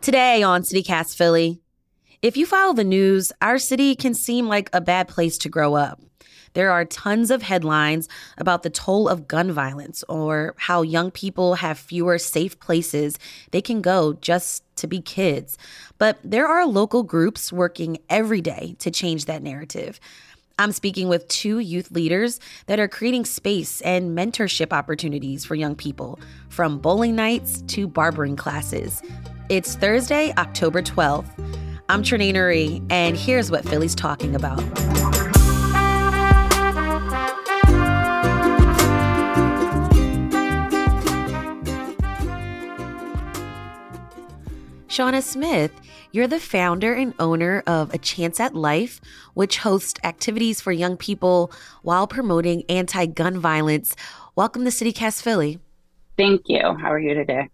Today on CityCast Philly, if you follow the news, our city can seem like a bad place to grow up. There are tons of headlines about the toll of gun violence or how young people have fewer safe places they can go just to be kids. But there are local groups working every day to change that narrative. I'm speaking with two youth leaders that are creating space and mentorship opportunities for young people, from bowling nights to barbering classes. It's Thursday, October 12th. I'm Trenae Nuri, and here's what Philly's talking about. Shawna Smith, you're the founder and owner of A Chance at Life, which hosts activities for young people while promoting anti gun violence. Welcome to CityCast Philly. Thank you. How are you today?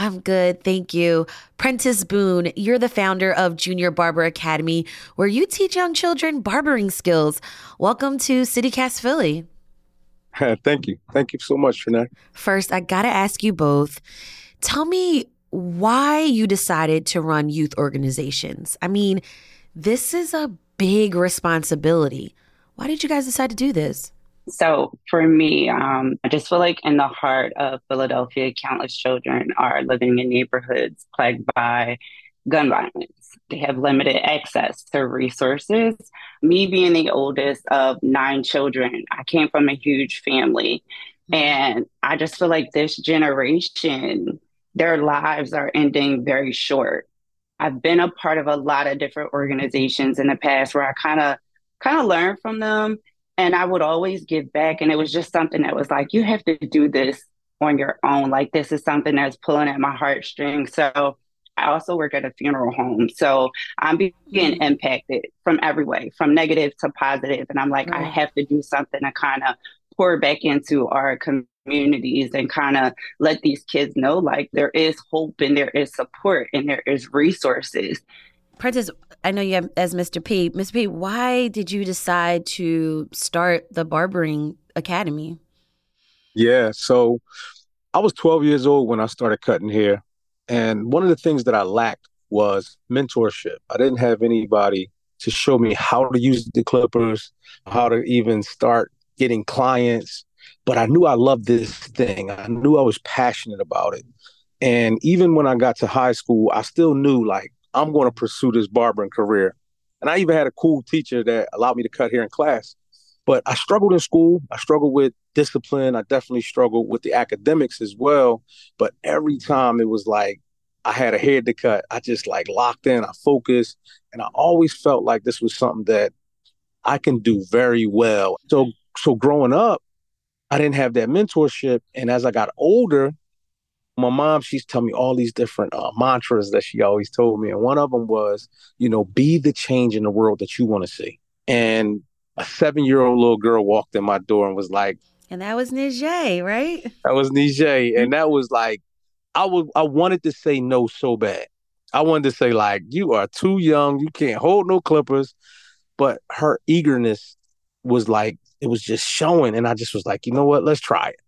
I'm good, thank you. Prentice Boone, you're the founder of Junior Barber Academy, where you teach young children barbering skills. Welcome to CityCast Philly. thank you. Thank you so much, Trenae. First, I got to ask you both tell me why you decided to run youth organizations. I mean, this is a big responsibility. Why did you guys decide to do this? So for me, um, I just feel like in the heart of Philadelphia, countless children are living in neighborhoods plagued by gun violence. They have limited access to resources. Me being the oldest of nine children, I came from a huge family. Mm-hmm. And I just feel like this generation, their lives are ending very short. I've been a part of a lot of different organizations in the past where I kind of kind of learned from them and I would always give back. And it was just something that was like, you have to do this on your own. Like, this is something that's pulling at my heartstrings. So, I also work at a funeral home. So, I'm being mm-hmm. impacted from every way, from negative to positive. And I'm like, mm-hmm. I have to do something to kind of pour back into our communities and kind of let these kids know like there is hope and there is support and there is resources. Prentice, I know you have as Mr. P. Mr. P, why did you decide to start the barbering academy? Yeah, so I was 12 years old when I started cutting hair. And one of the things that I lacked was mentorship. I didn't have anybody to show me how to use the clippers, how to even start getting clients. But I knew I loved this thing. I knew I was passionate about it. And even when I got to high school, I still knew like I'm going to pursue this barbering career. And I even had a cool teacher that allowed me to cut hair in class. But I struggled in school. I struggled with discipline. I definitely struggled with the academics as well. But every time it was like I had a head to cut, I just like locked in, I focused. And I always felt like this was something that I can do very well. So so growing up, I didn't have that mentorship. And as I got older, my mom, she's telling me all these different uh, mantras that she always told me. And one of them was, you know, be the change in the world that you want to see. And a seven year old little girl walked in my door and was like, and that was Nije, right? That was Nije. And that was like, I was I wanted to say no so bad. I wanted to say, like, you are too young, you can't hold no clippers. But her eagerness was like, it was just showing. And I just was like, you know what, let's try it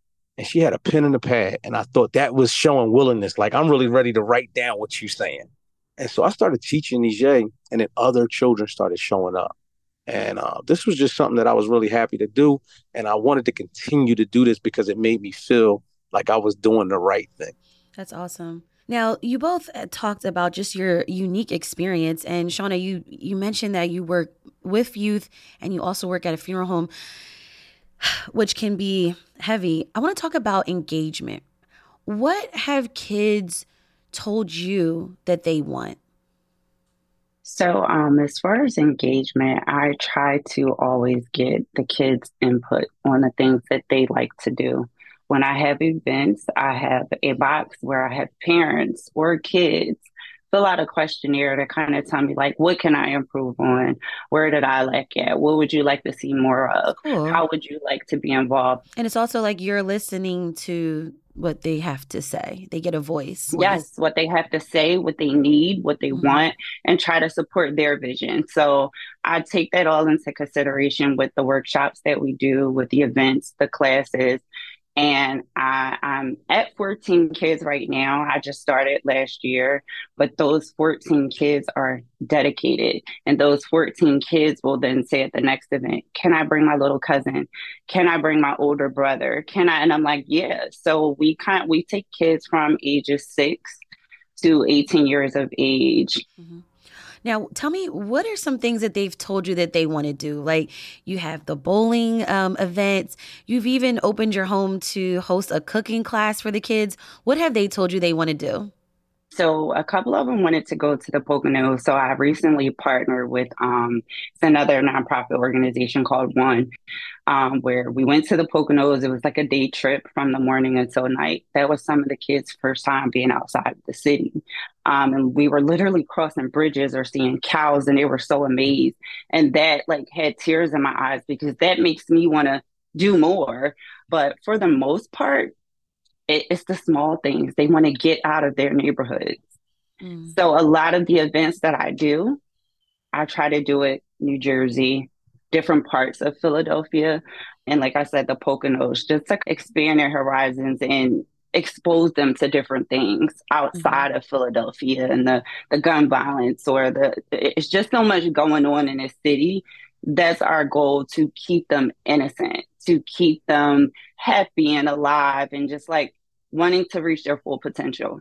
and she had a pen and a pad. And I thought that was showing willingness. Like, I'm really ready to write down what you're saying. And so I started teaching EJ, and then other children started showing up. And uh, this was just something that I was really happy to do. And I wanted to continue to do this because it made me feel like I was doing the right thing. That's awesome. Now, you both uh, talked about just your unique experience. And Shawna, you, you mentioned that you work with youth and you also work at a funeral home. which can be heavy, I want to talk about engagement. What have kids told you that they want? So, um, as far as engagement, I try to always get the kids' input on the things that they like to do. When I have events, I have a box where I have parents or kids fill out a questionnaire to kind of tell me like what can I improve on? Where did I lack at? What would you like to see more of? Cool. How would you like to be involved? And it's also like you're listening to what they have to say. They get a voice. Yes, what they have to say, what they need, what they mm-hmm. want, and try to support their vision. So I take that all into consideration with the workshops that we do, with the events, the classes, and I, I'm at 14 kids right now. I just started last year, but those 14 kids are dedicated. And those 14 kids will then say at the next event, Can I bring my little cousin? Can I bring my older brother? Can I? And I'm like, Yeah. So we kind we take kids from ages six to 18 years of age. Mm-hmm. Now, tell me, what are some things that they've told you that they want to do? Like you have the bowling um, events, you've even opened your home to host a cooking class for the kids. What have they told you they want to do? So a couple of them wanted to go to the Poconos. So I recently partnered with um, another nonprofit organization called One, um, where we went to the Poconos. It was like a day trip from the morning until night. That was some of the kids' first time being outside of the city. Um, and we were literally crossing bridges or seeing cows, and they were so amazed. And that like had tears in my eyes because that makes me want to do more. But for the most part, it, it's the small things. They want to get out of their neighborhoods. Mm. So a lot of the events that I do, I try to do it New Jersey, different parts of Philadelphia, and like I said, the Poconos, just to expand their horizons and expose them to different things outside mm-hmm. of Philadelphia and the the gun violence or the it's just so much going on in this city. That's our goal to keep them innocent, to keep them happy and alive and just like wanting to reach their full potential.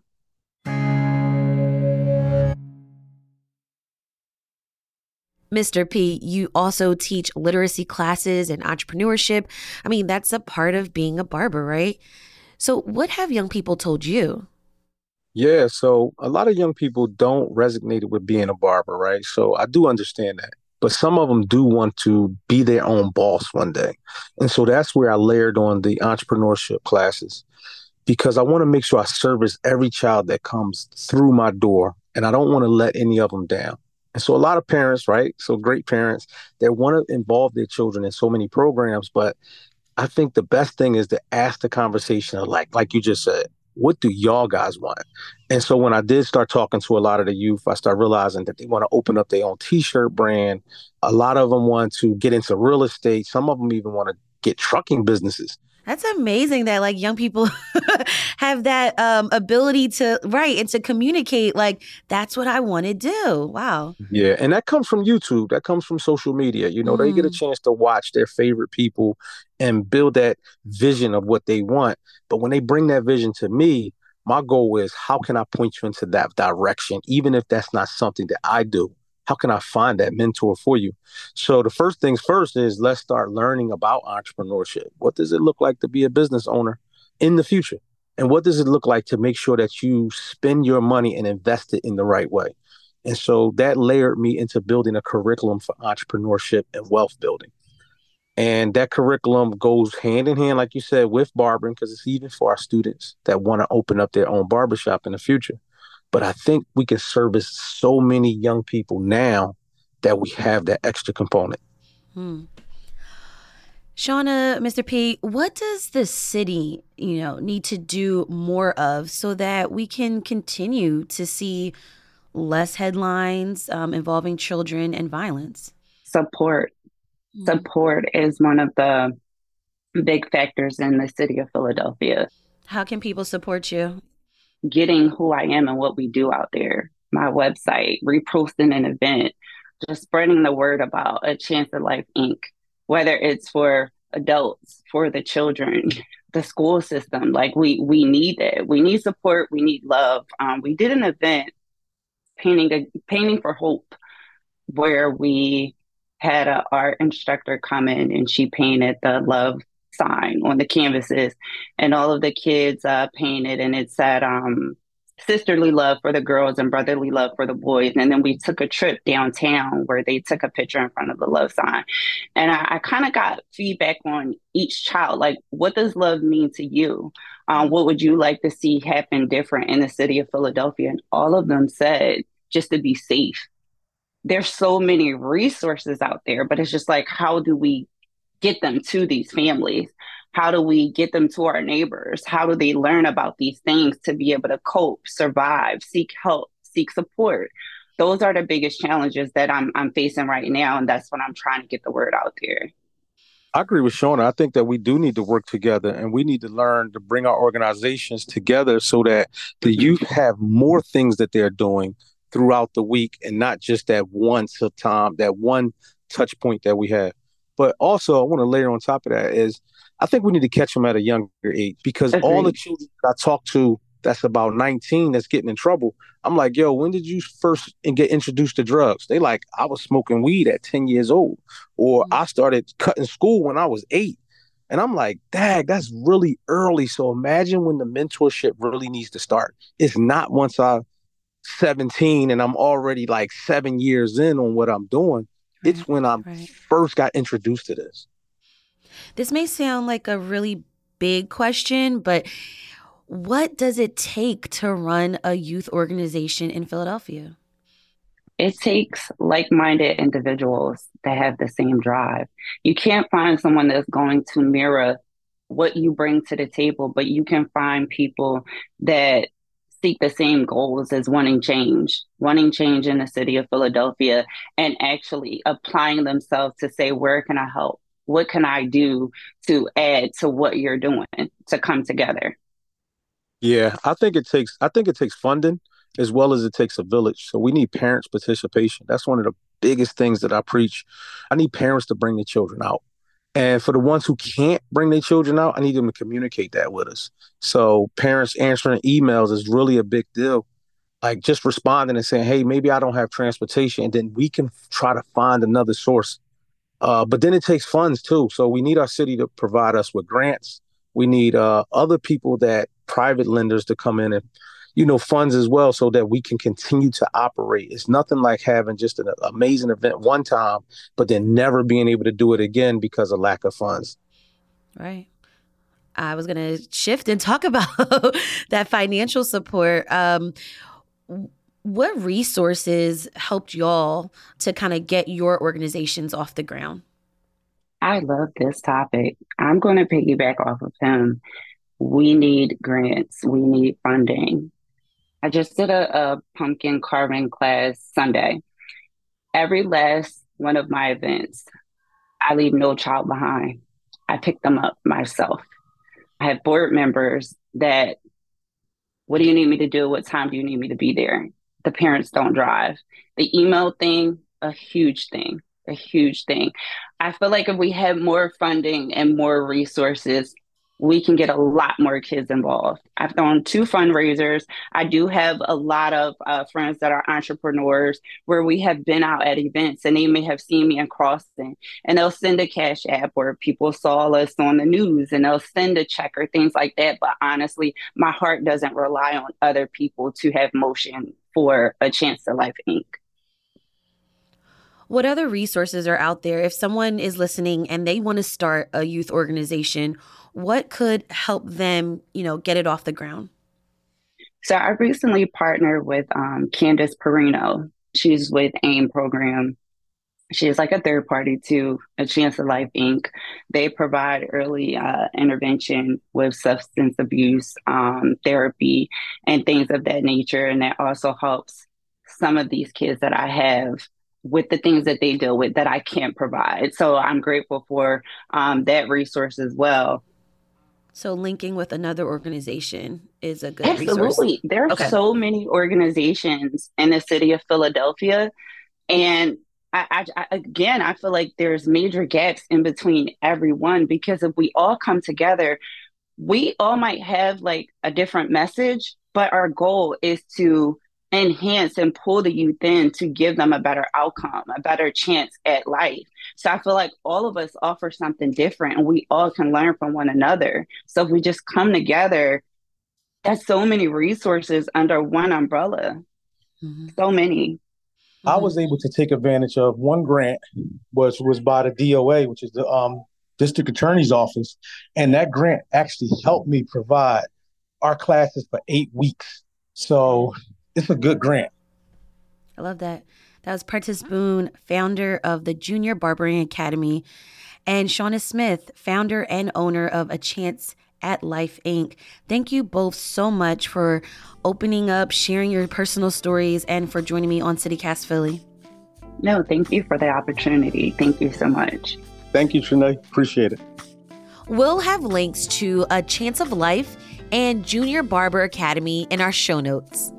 Mr. P, you also teach literacy classes and entrepreneurship. I mean, that's a part of being a barber, right? So, what have young people told you? Yeah, so a lot of young people don't resonate with being a barber, right? So, I do understand that. But some of them do want to be their own boss one day. And so that's where I layered on the entrepreneurship classes because I want to make sure I service every child that comes through my door and I don't want to let any of them down. And so a lot of parents, right? So great parents, they want to involve their children in so many programs, but I think the best thing is to ask the conversation like like you just said, what do y'all guys want? And so when I did start talking to a lot of the youth, I started realizing that they want to open up their own t-shirt brand. A lot of them want to get into real estate. Some of them even want to get trucking businesses. That's amazing that like young people have that um, ability to write and to communicate. Like that's what I want to do. Wow. Yeah, and that comes from YouTube. That comes from social media. You know, mm. they get a mm. chance to watch their favorite people and build that vision of what they want. But when they bring that vision to me, my goal is how can I point you into that direction, even if that's not something that I do how can I find that mentor for you? So the first things first is let's start learning about entrepreneurship. What does it look like to be a business owner in the future? And what does it look like to make sure that you spend your money and invest it in the right way? And so that layered me into building a curriculum for entrepreneurship and wealth building. And that curriculum goes hand in hand, like you said, with barbering, because it's even for our students that want to open up their own barbershop in the future. But I think we can service so many young people now that we have that extra component. Hmm. Shawna, Mr. P, what does the city, you know, need to do more of so that we can continue to see less headlines um, involving children and violence? Support. Mm-hmm. Support is one of the big factors in the city of Philadelphia. How can people support you? Getting who I am and what we do out there. My website, reposting an event, just spreading the word about a Chance at Life Inc., whether it's for adults, for the children, the school system. Like we we need it. We need support. We need love. Um, we did an event painting a painting for hope, where we had an art instructor come in and she painted the love sign on the canvases, and all of the kids uh, painted, and it said um, sisterly love for the girls and brotherly love for the boys. And then we took a trip downtown where they took a picture in front of the love sign. And I, I kind of got feedback on each child like, what does love mean to you? Um, what would you like to see happen different in the city of Philadelphia? And all of them said, just to be safe. There's so many resources out there, but it's just like, how do we get them to these families? How do we get them to our neighbors? How do they learn about these things to be able to cope, survive, seek help, seek support? Those are the biggest challenges that I'm I'm facing right now, and that's what I'm trying to get the word out there. I agree with Shawna. I think that we do need to work together and we need to learn to bring our organizations together so that the youth have more things that they're doing throughout the week and not just that one time, that one touch point that we have. But also, I want to layer on top of that is I think we need to catch them at a younger age because Agreed. all the children I talk to that's about 19 that's getting in trouble. I'm like, yo, when did you first get introduced to drugs? They like, I was smoking weed at 10 years old, or mm-hmm. I started cutting school when I was eight. And I'm like, dag, that's really early. So imagine when the mentorship really needs to start. It's not once I'm 17 and I'm already like seven years in on what I'm doing. Right, it's mm-hmm. when I right. first got introduced to this. This may sound like a really big question, but what does it take to run a youth organization in Philadelphia? It takes like minded individuals that have the same drive. You can't find someone that's going to mirror what you bring to the table, but you can find people that seek the same goals as wanting change, wanting change in the city of Philadelphia, and actually applying themselves to say, where can I help? What can I do to add to what you're doing to come together? Yeah, I think it takes I think it takes funding as well as it takes a village. So we need parents' participation. That's one of the biggest things that I preach. I need parents to bring their children out. And for the ones who can't bring their children out, I need them to communicate that with us. So parents answering emails is really a big deal. Like just responding and saying, "Hey, maybe I don't have transportation," and then we can try to find another source. Uh, but then it takes funds too. So we need our city to provide us with grants. We need uh, other people that private lenders to come in and you know funds as well so that we can continue to operate. It's nothing like having just an amazing event one time but then never being able to do it again because of lack of funds. Right. I was going to shift and talk about that financial support. Um, what resources helped y'all to kind of get your organizations off the ground? I love this topic. I'm going to piggyback off of him. We need grants, we need funding. I just did a, a pumpkin carving class Sunday. Every last one of my events, I leave no child behind. I pick them up myself. I have board members that, what do you need me to do? What time do you need me to be there? The parents don't drive. The email thing, a huge thing, a huge thing. I feel like if we had more funding and more resources, we can get a lot more kids involved. I've done two fundraisers. I do have a lot of uh, friends that are entrepreneurs where we have been out at events and they may have seen me in Crossing and they'll send a cash app where people saw us on the news and they'll send a check or things like that. But honestly, my heart doesn't rely on other people to have motion for a chance at life Inc. What other resources are out there if someone is listening and they want to start a youth organization? What could help them, you know, get it off the ground? So I recently partnered with um, Candace Perino. She's with AIM program. She's like a third party to A Chance at Life Inc. They provide early uh, intervention with substance abuse um, therapy and things of that nature. And that also helps some of these kids that I have with the things that they deal with that I can't provide. So I'm grateful for um, that resource as well. So linking with another organization is a good Absolutely. Resource. There are okay. so many organizations in the city of Philadelphia. And I, I, I, again, I feel like there's major gaps in between everyone because if we all come together, we all might have like a different message, but our goal is to enhance and pull the youth in to give them a better outcome, a better chance at life. So I feel like all of us offer something different and we all can learn from one another. So if we just come together, there's so many resources under one umbrella. Mm-hmm. So many. I was able to take advantage of one grant, which was by the DOA, which is the um, district attorney's office, and that grant actually helped me provide our classes for eight weeks. So it's a good grant. I love that. That was Prentice Boone, founder of the Junior Barbering Academy, and Shawna Smith, founder and owner of A Chance at Life Inc. Thank you both so much for opening up, sharing your personal stories, and for joining me on CityCast Philly. No, thank you for the opportunity. Thank you so much. Thank you, Trenae. Appreciate it. We'll have links to A Chance at Life and Junior Barber Academy in our show notes.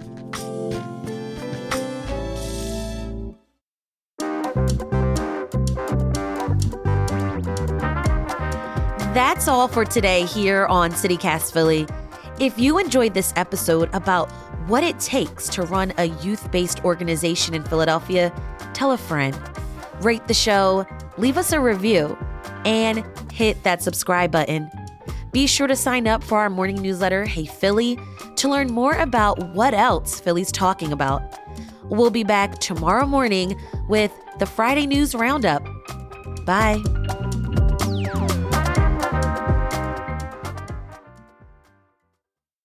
That's all for today here on CityCast Philly. If you enjoyed this episode about what it takes to run a youth based organization in Philadelphia, tell a friend, rate the show, leave us a review, and hit that subscribe button. Be sure to sign up for our morning newsletter, Hey Philly, to learn more about what else Philly's talking about. We'll be back tomorrow morning with the Friday News Roundup. Bye.